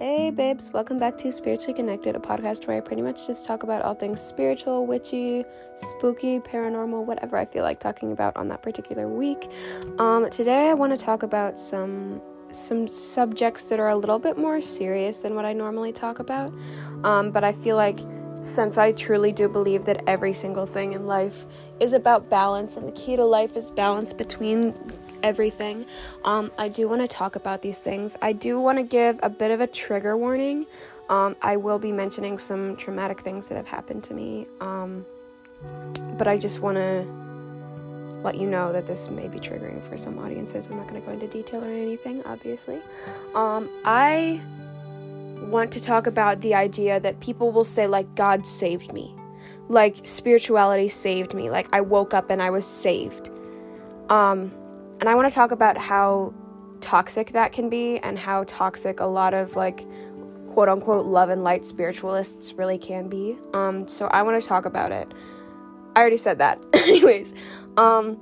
Hey, babes, welcome back to Spiritually Connected, a podcast where I pretty much just talk about all things spiritual, witchy, spooky, paranormal, whatever I feel like talking about on that particular week. Um, today, I want to talk about some some subjects that are a little bit more serious than what I normally talk about. Um, but I feel like since I truly do believe that every single thing in life is about balance, and the key to life is balance between everything. Um, I do want to talk about these things. I do want to give a bit of a trigger warning. Um, I will be mentioning some traumatic things that have happened to me, um, but I just want to let you know that this may be triggering for some audiences. I'm not going to go into detail or anything, obviously. Um, I want to talk about the idea that people will say, like, God saved me. Like, spirituality saved me. Like, I woke up and I was saved. Um, and I want to talk about how toxic that can be and how toxic a lot of like quote unquote love and light spiritualists really can be. Um, so I want to talk about it. I already said that. Anyways, um,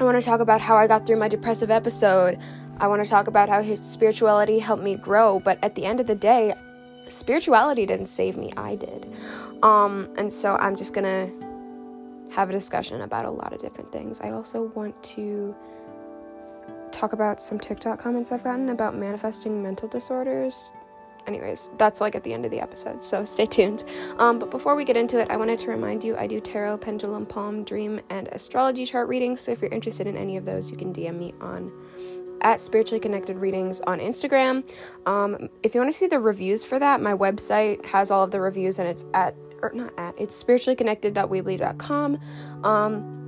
I want to talk about how I got through my depressive episode. I want to talk about how spirituality helped me grow, but at the end of the day, spirituality didn't save me, I did. Um, and so I'm just going to have a discussion about a lot of different things. I also want to talk about some TikTok comments I've gotten about manifesting mental disorders. Anyways, that's like at the end of the episode, so stay tuned. Um, but before we get into it, I wanted to remind you I do tarot, pendulum, palm, dream, and astrology chart readings. So if you're interested in any of those, you can DM me on at spiritually connected readings on Instagram. Um, if you want to see the reviews for that, my website has all of the reviews, and it's at or not at it's spirituallyconnected.weebly.com. Um,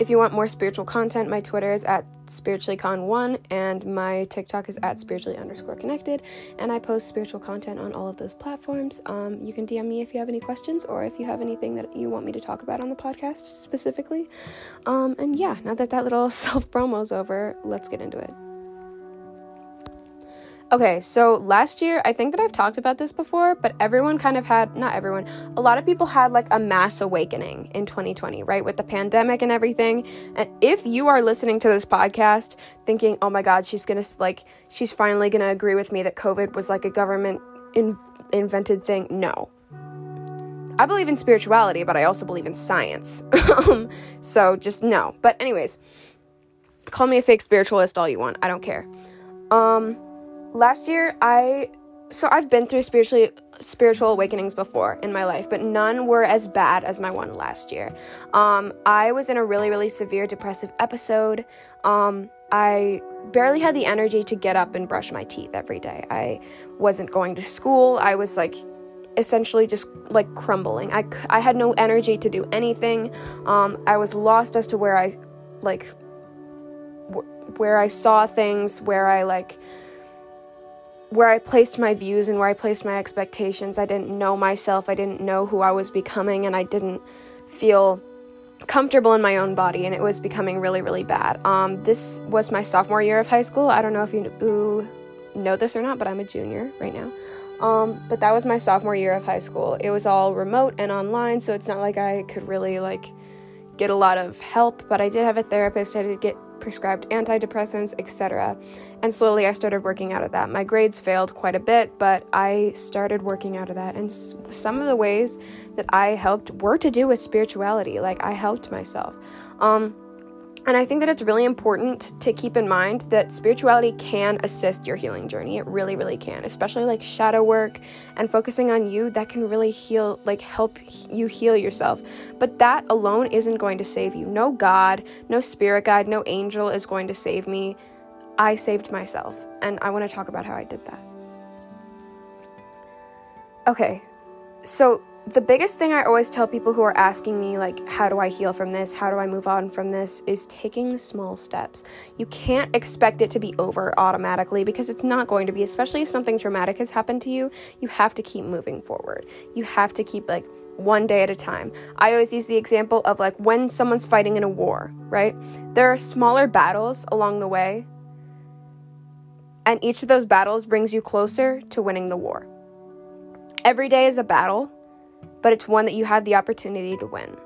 if you want more spiritual content, my Twitter is at spirituallycon1 and my TikTok is at spiritually underscore connected. And I post spiritual content on all of those platforms. Um, you can DM me if you have any questions or if you have anything that you want me to talk about on the podcast specifically. Um, and yeah, now that that little self promo's over, let's get into it. Okay, so last year, I think that I've talked about this before, but everyone kind of had, not everyone, a lot of people had like a mass awakening in 2020, right? With the pandemic and everything. And if you are listening to this podcast thinking, oh my God, she's gonna, like, she's finally gonna agree with me that COVID was like a government in- invented thing, no. I believe in spirituality, but I also believe in science. so just no. But, anyways, call me a fake spiritualist all you want. I don't care. Um, last year I so I've been through spiritually spiritual awakenings before in my life, but none were as bad as my one last year. Um, I was in a really really severe depressive episode. Um, I barely had the energy to get up and brush my teeth every day. I wasn't going to school. I was like essentially just like crumbling. I, I had no energy to do anything. Um, I was lost as to where I like where I saw things, where I like where I placed my views and where I placed my expectations. I didn't know myself, I didn't know who I was becoming, and I didn't feel comfortable in my own body, and it was becoming really, really bad. Um, this was my sophomore year of high school. I don't know if you know this or not, but I'm a junior right now. Um, but that was my sophomore year of high school. It was all remote and online, so it's not like I could really like get a lot of help, but I did have a therapist. I did get prescribed antidepressants, etc. And slowly I started working out of that. My grades failed quite a bit, but I started working out of that. And some of the ways that I helped were to do with spirituality. Like I helped myself. Um, and I think that it's really important to keep in mind that spirituality can assist your healing journey. It really, really can, especially like shadow work and focusing on you that can really heal, like help you heal yourself. But that alone isn't going to save you. No God, no spirit guide, no angel is going to save me. I saved myself. And I want to talk about how I did that. Okay, so the biggest thing I always tell people who are asking me, like, how do I heal from this? How do I move on from this? is taking small steps. You can't expect it to be over automatically because it's not going to be, especially if something traumatic has happened to you. You have to keep moving forward. You have to keep, like, one day at a time. I always use the example of, like, when someone's fighting in a war, right? There are smaller battles along the way, and each of those battles brings you closer to winning the war. Every day is a battle but it's one that you have the opportunity to win.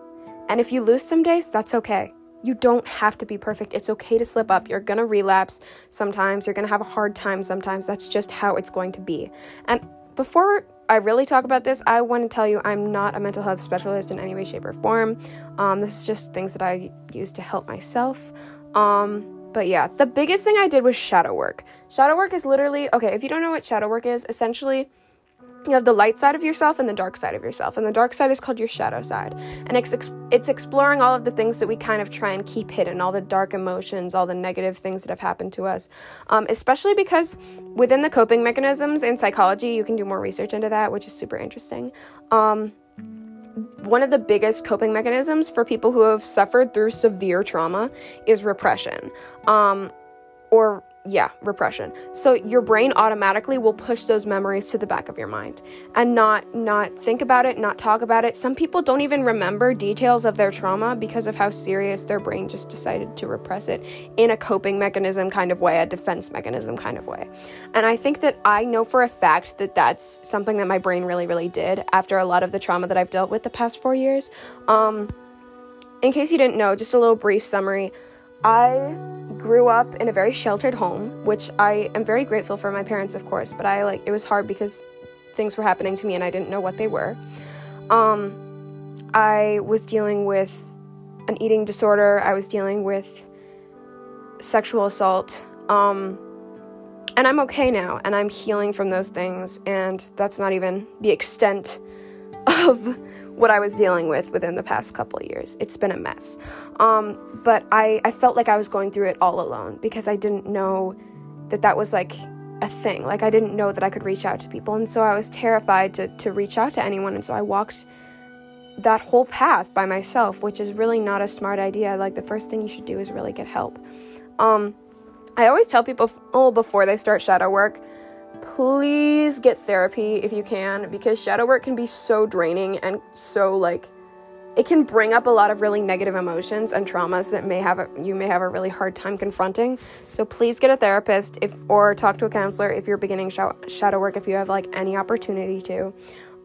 And if you lose some days, that's okay. You don't have to be perfect. It's okay to slip up. You're going to relapse sometimes. You're going to have a hard time sometimes. That's just how it's going to be. And before I really talk about this, I want to tell you I'm not a mental health specialist in any way, shape, or form. Um, this is just things that I use to help myself. Um, but yeah, the biggest thing I did was shadow work. Shadow work is literally okay, if you don't know what shadow work is, essentially you have the light side of yourself and the dark side of yourself. And the dark side is called your shadow side. And it's it's exploring all of the things that we kind of try and keep hidden all the dark emotions all the negative things that have happened to us. Um, especially because within the coping mechanisms in psychology you can do more research into that which is super interesting. Um, one of the biggest coping mechanisms for people who have suffered through severe trauma is repression. Um, or yeah, repression. So your brain automatically will push those memories to the back of your mind and not not think about it, not talk about it. Some people don't even remember details of their trauma because of how serious their brain just decided to repress it in a coping mechanism kind of way, a defense mechanism kind of way. And I think that I know for a fact that that's something that my brain really really did after a lot of the trauma that I've dealt with the past 4 years. Um in case you didn't know, just a little brief summary. I grew up in a very sheltered home, which I am very grateful for my parents, of course, but I like it was hard because things were happening to me and I didn't know what they were. Um, I was dealing with an eating disorder, I was dealing with sexual assault. Um, and I'm okay now, and I'm healing from those things, and that's not even the extent of what I was dealing with within the past couple years. It's been a mess. Um, but I, I felt like I was going through it all alone because I didn't know that that was like a thing. Like I didn't know that I could reach out to people. And so I was terrified to, to reach out to anyone. And so I walked that whole path by myself, which is really not a smart idea. Like the first thing you should do is really get help. Um, I always tell people, oh, before they start shadow work, please get therapy if you can because shadow work can be so draining and so like it can bring up a lot of really negative emotions and traumas that may have a, you may have a really hard time confronting. So please get a therapist if or talk to a counselor if you're beginning shadow work if you have like any opportunity to.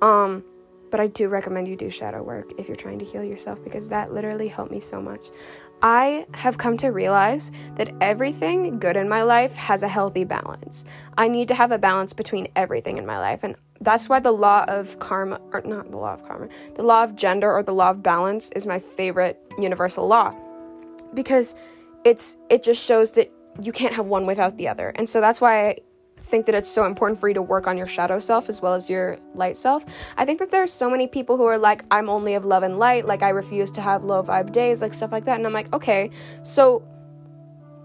Um, but I do recommend you do shadow work if you're trying to heal yourself because that literally helped me so much. I have come to realize that everything good in my life has a healthy balance. I need to have a balance between everything in my life. And that's why the law of karma, or not the law of karma, the law of gender or the law of balance is my favorite universal law. Because it's it just shows that you can't have one without the other. And so that's why think that it's so important for you to work on your shadow self as well as your light self. I think that there's so many people who are like, I'm only of love and light, like I refuse to have low vibe days, like stuff like that. And I'm like, okay, so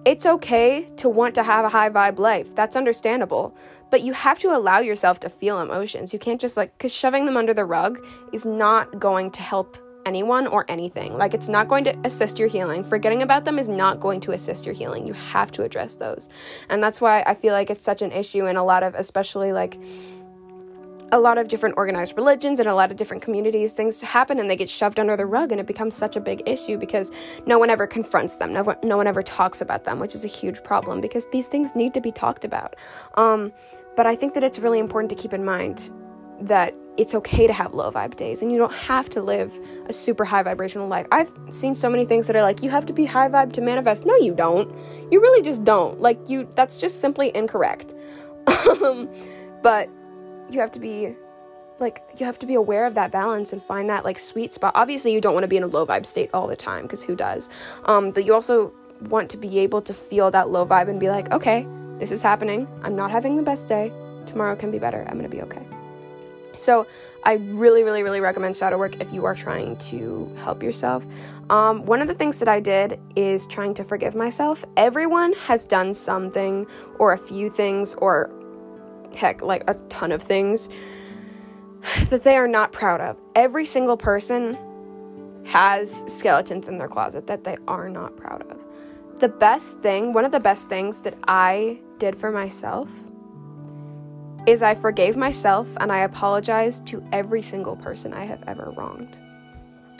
it's okay to want to have a high vibe life. That's understandable. But you have to allow yourself to feel emotions. You can't just like, because shoving them under the rug is not going to help anyone or anything. Like, it's not going to assist your healing. Forgetting about them is not going to assist your healing. You have to address those. And that's why I feel like it's such an issue in a lot of, especially like, a lot of different organized religions and a lot of different communities, things happen and they get shoved under the rug, and it becomes such a big issue because no one ever confronts them, no, one, no one ever talks about them, which is a huge problem because these things need to be talked about. Um, but I think that it's really important to keep in mind that it's okay to have low vibe days and you don't have to live a super high vibrational life. I've seen so many things that are like you have to be high vibe to manifest. No, you don't. You really just don't. Like you that's just simply incorrect. um, but you have to be like you have to be aware of that balance and find that like sweet spot. Obviously, you don't want to be in a low vibe state all the time because who does? Um, but you also want to be able to feel that low vibe and be like, okay, this is happening. I'm not having the best day. Tomorrow can be better. I'm gonna be okay. So I really, really, really recommend shadow work if you are trying to help yourself. Um, one of the things that I did is trying to forgive myself. Everyone has done something or a few things or heck, like a ton of things that they are not proud of. Every single person has skeletons in their closet that they are not proud of. The best thing, one of the best things that I did for myself is I forgave myself and I apologized to every single person I have ever wronged.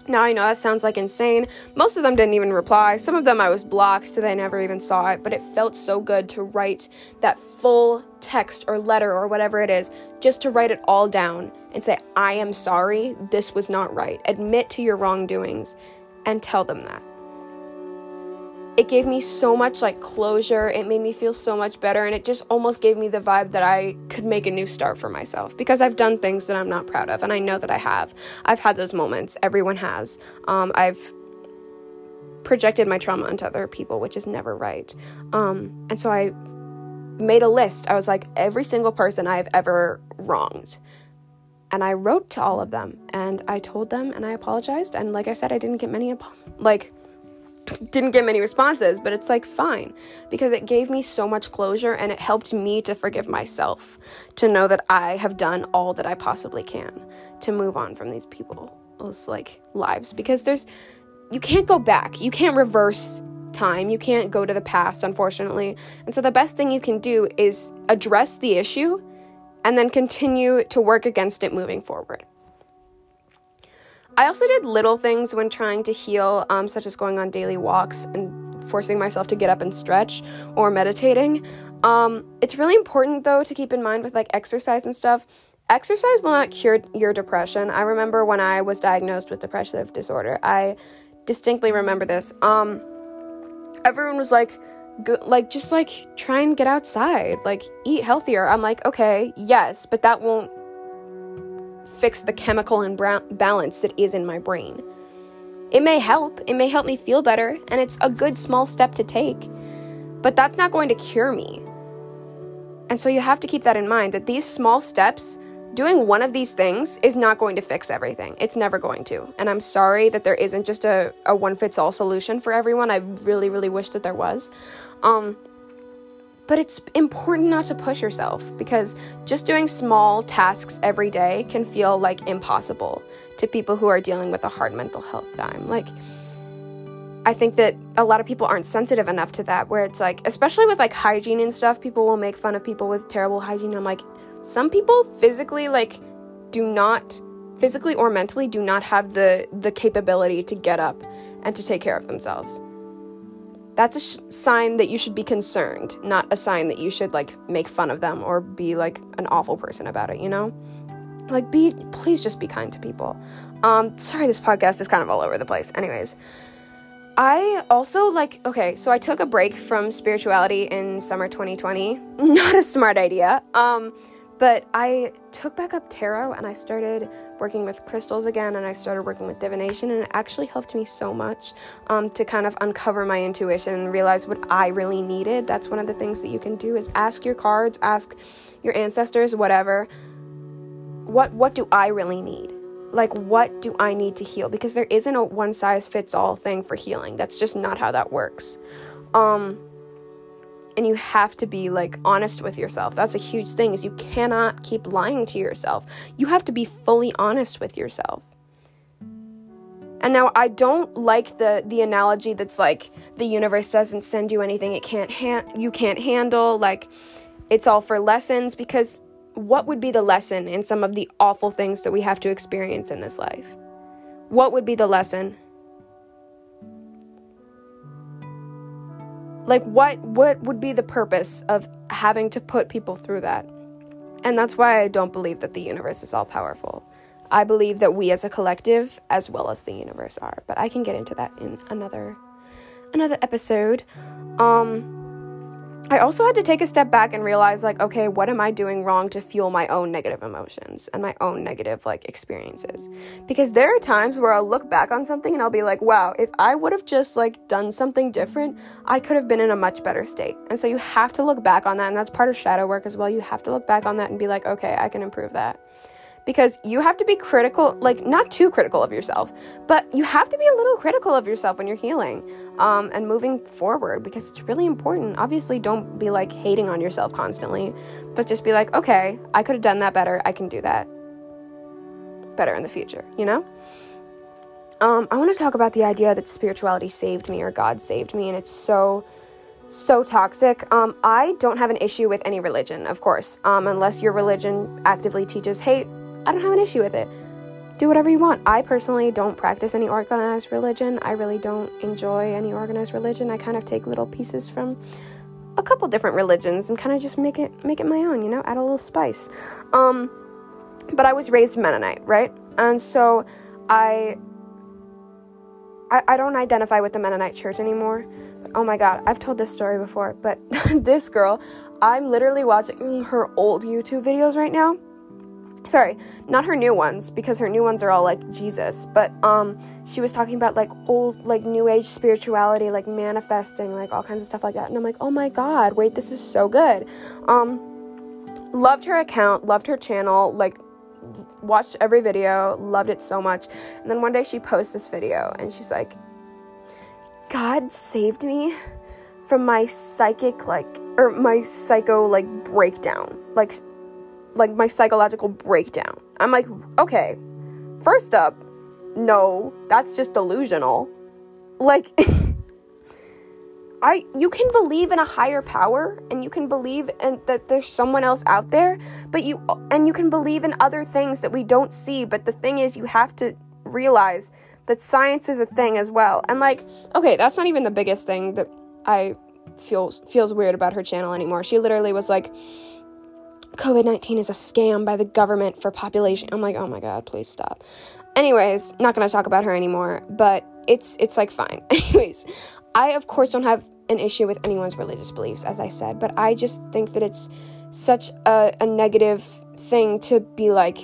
Now, I know that sounds like insane. Most of them didn't even reply. Some of them I was blocked, so they never even saw it, but it felt so good to write that full text or letter or whatever it is, just to write it all down and say, I am sorry, this was not right. Admit to your wrongdoings and tell them that. It gave me so much like closure. It made me feel so much better. And it just almost gave me the vibe that I could make a new start for myself because I've done things that I'm not proud of. And I know that I have. I've had those moments. Everyone has. Um, I've projected my trauma onto other people, which is never right. Um, and so I made a list. I was like, every single person I've ever wronged. And I wrote to all of them and I told them and I apologized. And like I said, I didn't get many, like, didn't get many responses, but it's like fine because it gave me so much closure and it helped me to forgive myself, to know that I have done all that I possibly can to move on from these people's like lives because there's you can't go back. You can't reverse time. You can't go to the past, unfortunately. And so the best thing you can do is address the issue and then continue to work against it moving forward. I also did little things when trying to heal, um, such as going on daily walks and forcing myself to get up and stretch or meditating. Um, it's really important, though, to keep in mind with like exercise and stuff. Exercise will not cure your depression. I remember when I was diagnosed with depressive disorder, I distinctly remember this. Um, everyone was like, go, like just like try and get outside, like eat healthier. I'm like, okay, yes, but that won't fix the chemical imbalance that is in my brain. It may help, it may help me feel better, and it's a good small step to take, but that's not going to cure me. And so you have to keep that in mind that these small steps, doing one of these things, is not going to fix everything. It's never going to. And I'm sorry that there isn't just a, a one fits all solution for everyone. I really, really wish that there was. Um, but it's important not to push yourself because just doing small tasks every day can feel like impossible to people who are dealing with a hard mental health time. Like, I think that a lot of people aren't sensitive enough to that, where it's like, especially with like hygiene and stuff, people will make fun of people with terrible hygiene. I'm like, some people physically, like, do not physically or mentally do not have the the capability to get up and to take care of themselves that's a sh- sign that you should be concerned, not a sign that you should like make fun of them or be like an awful person about it, you know? Like be please just be kind to people. Um sorry this podcast is kind of all over the place. Anyways, I also like okay, so I took a break from spirituality in summer 2020. Not a smart idea. Um but I took back up tarot and I started working with crystals again and I started working with divination, and it actually helped me so much um, to kind of uncover my intuition and realize what I really needed. That's one of the things that you can do is ask your cards, ask your ancestors, whatever. What what do I really need? Like what do I need to heal? Because there isn't a one size fits all thing for healing. That's just not how that works. Um and you have to be like honest with yourself. That's a huge thing is you cannot keep lying to yourself. You have to be fully honest with yourself. And now I don't like the the analogy that's like the universe doesn't send you anything it can't ha- you can't handle like it's all for lessons because what would be the lesson in some of the awful things that we have to experience in this life? What would be the lesson? Like what what would be the purpose of having to put people through that? And that's why i don't believe that the universe is all powerful. I believe that we as a collective as well as the universe are. But i can get into that in another another episode. Um I also had to take a step back and realize, like, okay, what am I doing wrong to fuel my own negative emotions and my own negative, like, experiences? Because there are times where I'll look back on something and I'll be like, wow, if I would have just, like, done something different, I could have been in a much better state. And so you have to look back on that. And that's part of shadow work as well. You have to look back on that and be like, okay, I can improve that because you have to be critical, like not too critical of yourself, but you have to be a little critical of yourself when you're healing um, and moving forward because it's really important. Obviously, don't be like hating on yourself constantly, but just be like, okay, I could have done that better. I can do that better in the future, you know? Um, I want to talk about the idea that spirituality saved me or God saved me, and it's so so toxic. Um, I don't have an issue with any religion, of course, um, unless your religion actively teaches hate I don't have an issue with it. Do whatever you want. I personally don't practice any organized religion. I really don't enjoy any organized religion. I kind of take little pieces from a couple different religions and kind of just make it make it my own, you know, add a little spice. Um, but I was raised Mennonite, right? And so I I, I, don't identify with the Mennonite church anymore. But, oh my god, I've told this story before, but this girl, I'm literally watching her old YouTube videos right now. Sorry, not her new ones because her new ones are all like Jesus, but um she was talking about like old like new age spirituality, like manifesting, like all kinds of stuff like that. And I'm like, "Oh my god, wait, this is so good." Um loved her account, loved her channel, like watched every video, loved it so much. And then one day she posts this video and she's like, God saved me from my psychic like or my psycho like breakdown. Like like my psychological breakdown. I'm like, okay, first up, no, that's just delusional. Like I you can believe in a higher power and you can believe in that there's someone else out there, but you and you can believe in other things that we don't see, but the thing is you have to realize that science is a thing as well. And like, okay, that's not even the biggest thing that I feels feels weird about her channel anymore. She literally was like COVID-19 is a scam by the government for population. I'm like, "Oh my god, please stop." Anyways, not to talk about her anymore, but it's it's like fine. Anyways, I, of course, don't have an issue with anyone's religious beliefs, as I said, but I just think that it's such a, a negative thing to be like,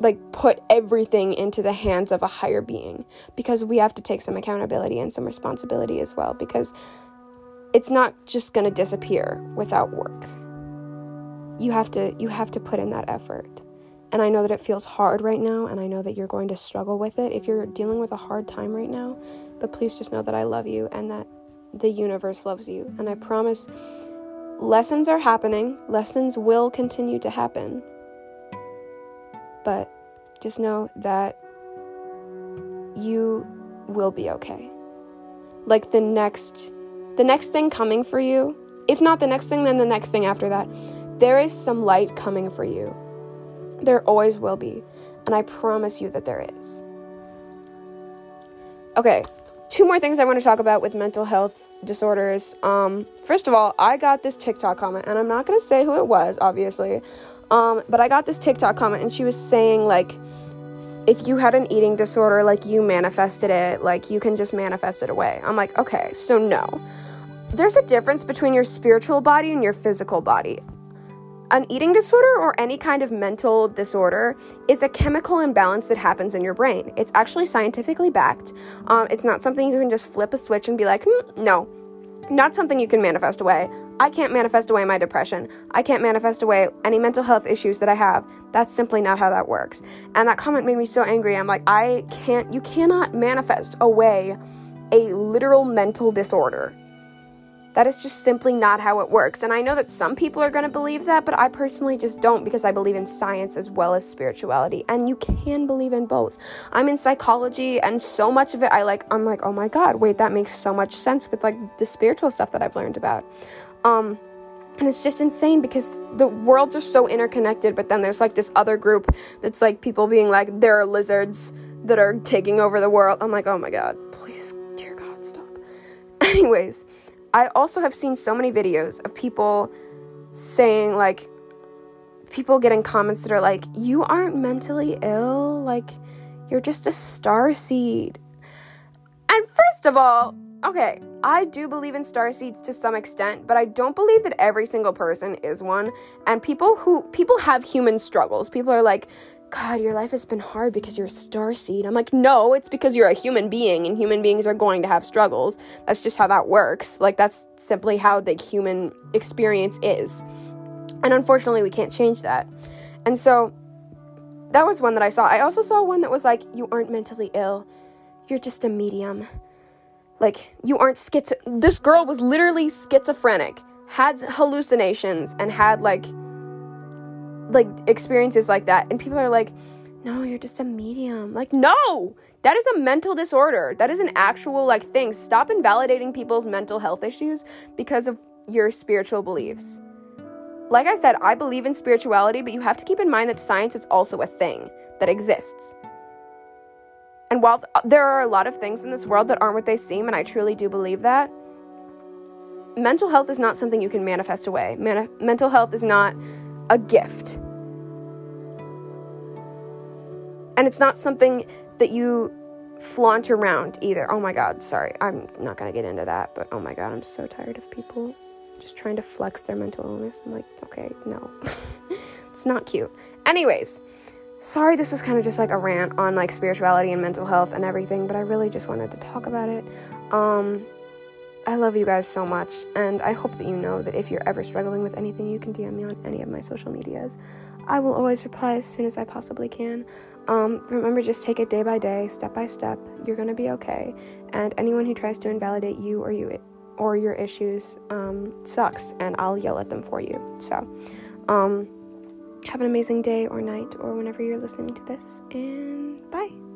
like put everything into the hands of a higher being because we have to take some accountability and some responsibility as well because it's not just going to disappear without work you have to you have to put in that effort and i know that it feels hard right now and i know that you're going to struggle with it if you're dealing with a hard time right now but please just know that I love you and that the universe loves you. And I promise lessons are happening, lessons will continue to happen. But just know that you will be okay. Like the next the next thing coming for you, if not the next thing then the next thing after that, there is some light coming for you. There always will be, and I promise you that there is. Okay, two more things I want to talk about with mental health disorders. Um, first of all, I got this TikTok comment, and I'm not gonna say who it was, obviously, um, but I got this TikTok comment, and she was saying like, if you had an eating disorder, like you manifested it, like you can just manifest it away. I'm like, okay, so no. There's a difference between your spiritual body and your physical body an eating disorder or any kind of mental disorder is a chemical imbalance that happens in your brain. It's actually scientifically backed. Um, it's not something you can just flip a switch and be like, hmm, no, not something you can manifest away. I can't manifest away my depression. I can't manifest away any mental health issues that I have. That's simply not how that works. And that comment made me so angry. I'm like, I can't, you cannot manifest away a literal mental disorder. That is just simply not how it works. And I know that some people are going to believe that, but I personally just don't because I believe in science as well as spirituality. And you can believe in both. I'm in psychology and so much of it I like I'm like, "Oh my god, wait, that makes so much sense with like the spiritual stuff that I've learned about." Um and it's just insane because the worlds are so interconnected, but then there's like this other group that's like people being like, there are lizards that are taking over the world. I'm like, oh my god, please, dear God, stop. Anyways, I also have seen so many videos of people saying, like, people getting comments that are like, you aren't mentally ill, like, you're just a star seed. And first of all, okay, I do believe in star seeds to some extent, but I don't believe that every single person is one. And people who people have human struggles. People are like, God, your life has been hard because you're a star seed. I'm like, no, it's because you're a human being and human beings are going to have struggles. That's just how that works. Like, that's simply how the human experience is. And unfortunately, we can't change that. And so, that was one that I saw. I also saw one that was like, you aren't mentally ill, you're just a medium. Like, you aren't schizo. This girl was literally schizophrenic, had hallucinations, and had like like experiences like that and people are like no you're just a medium. Like no! That is a mental disorder. That is an actual like thing. Stop invalidating people's mental health issues because of your spiritual beliefs. Like i said i believe in spirituality but you have to keep in mind that science is also a thing that exists. And while there are a lot of things in this world that aren't what they seem and i truly do believe that mental health is not something you can manifest away. Mental health is not a gift. And it's not something that you flaunt around either. Oh my god, sorry. I'm not going to get into that, but oh my god, I'm so tired of people just trying to flex their mental illness. I'm like, okay, no. it's not cute. Anyways, sorry this was kind of just like a rant on like spirituality and mental health and everything, but I really just wanted to talk about it. Um I love you guys so much, and I hope that you know that if you're ever struggling with anything, you can DM me on any of my social medias. I will always reply as soon as I possibly can. Um, remember, just take it day by day, step by step. You're gonna be okay. And anyone who tries to invalidate you or you or your issues um, sucks, and I'll yell at them for you. So, um, have an amazing day or night or whenever you're listening to this, and bye.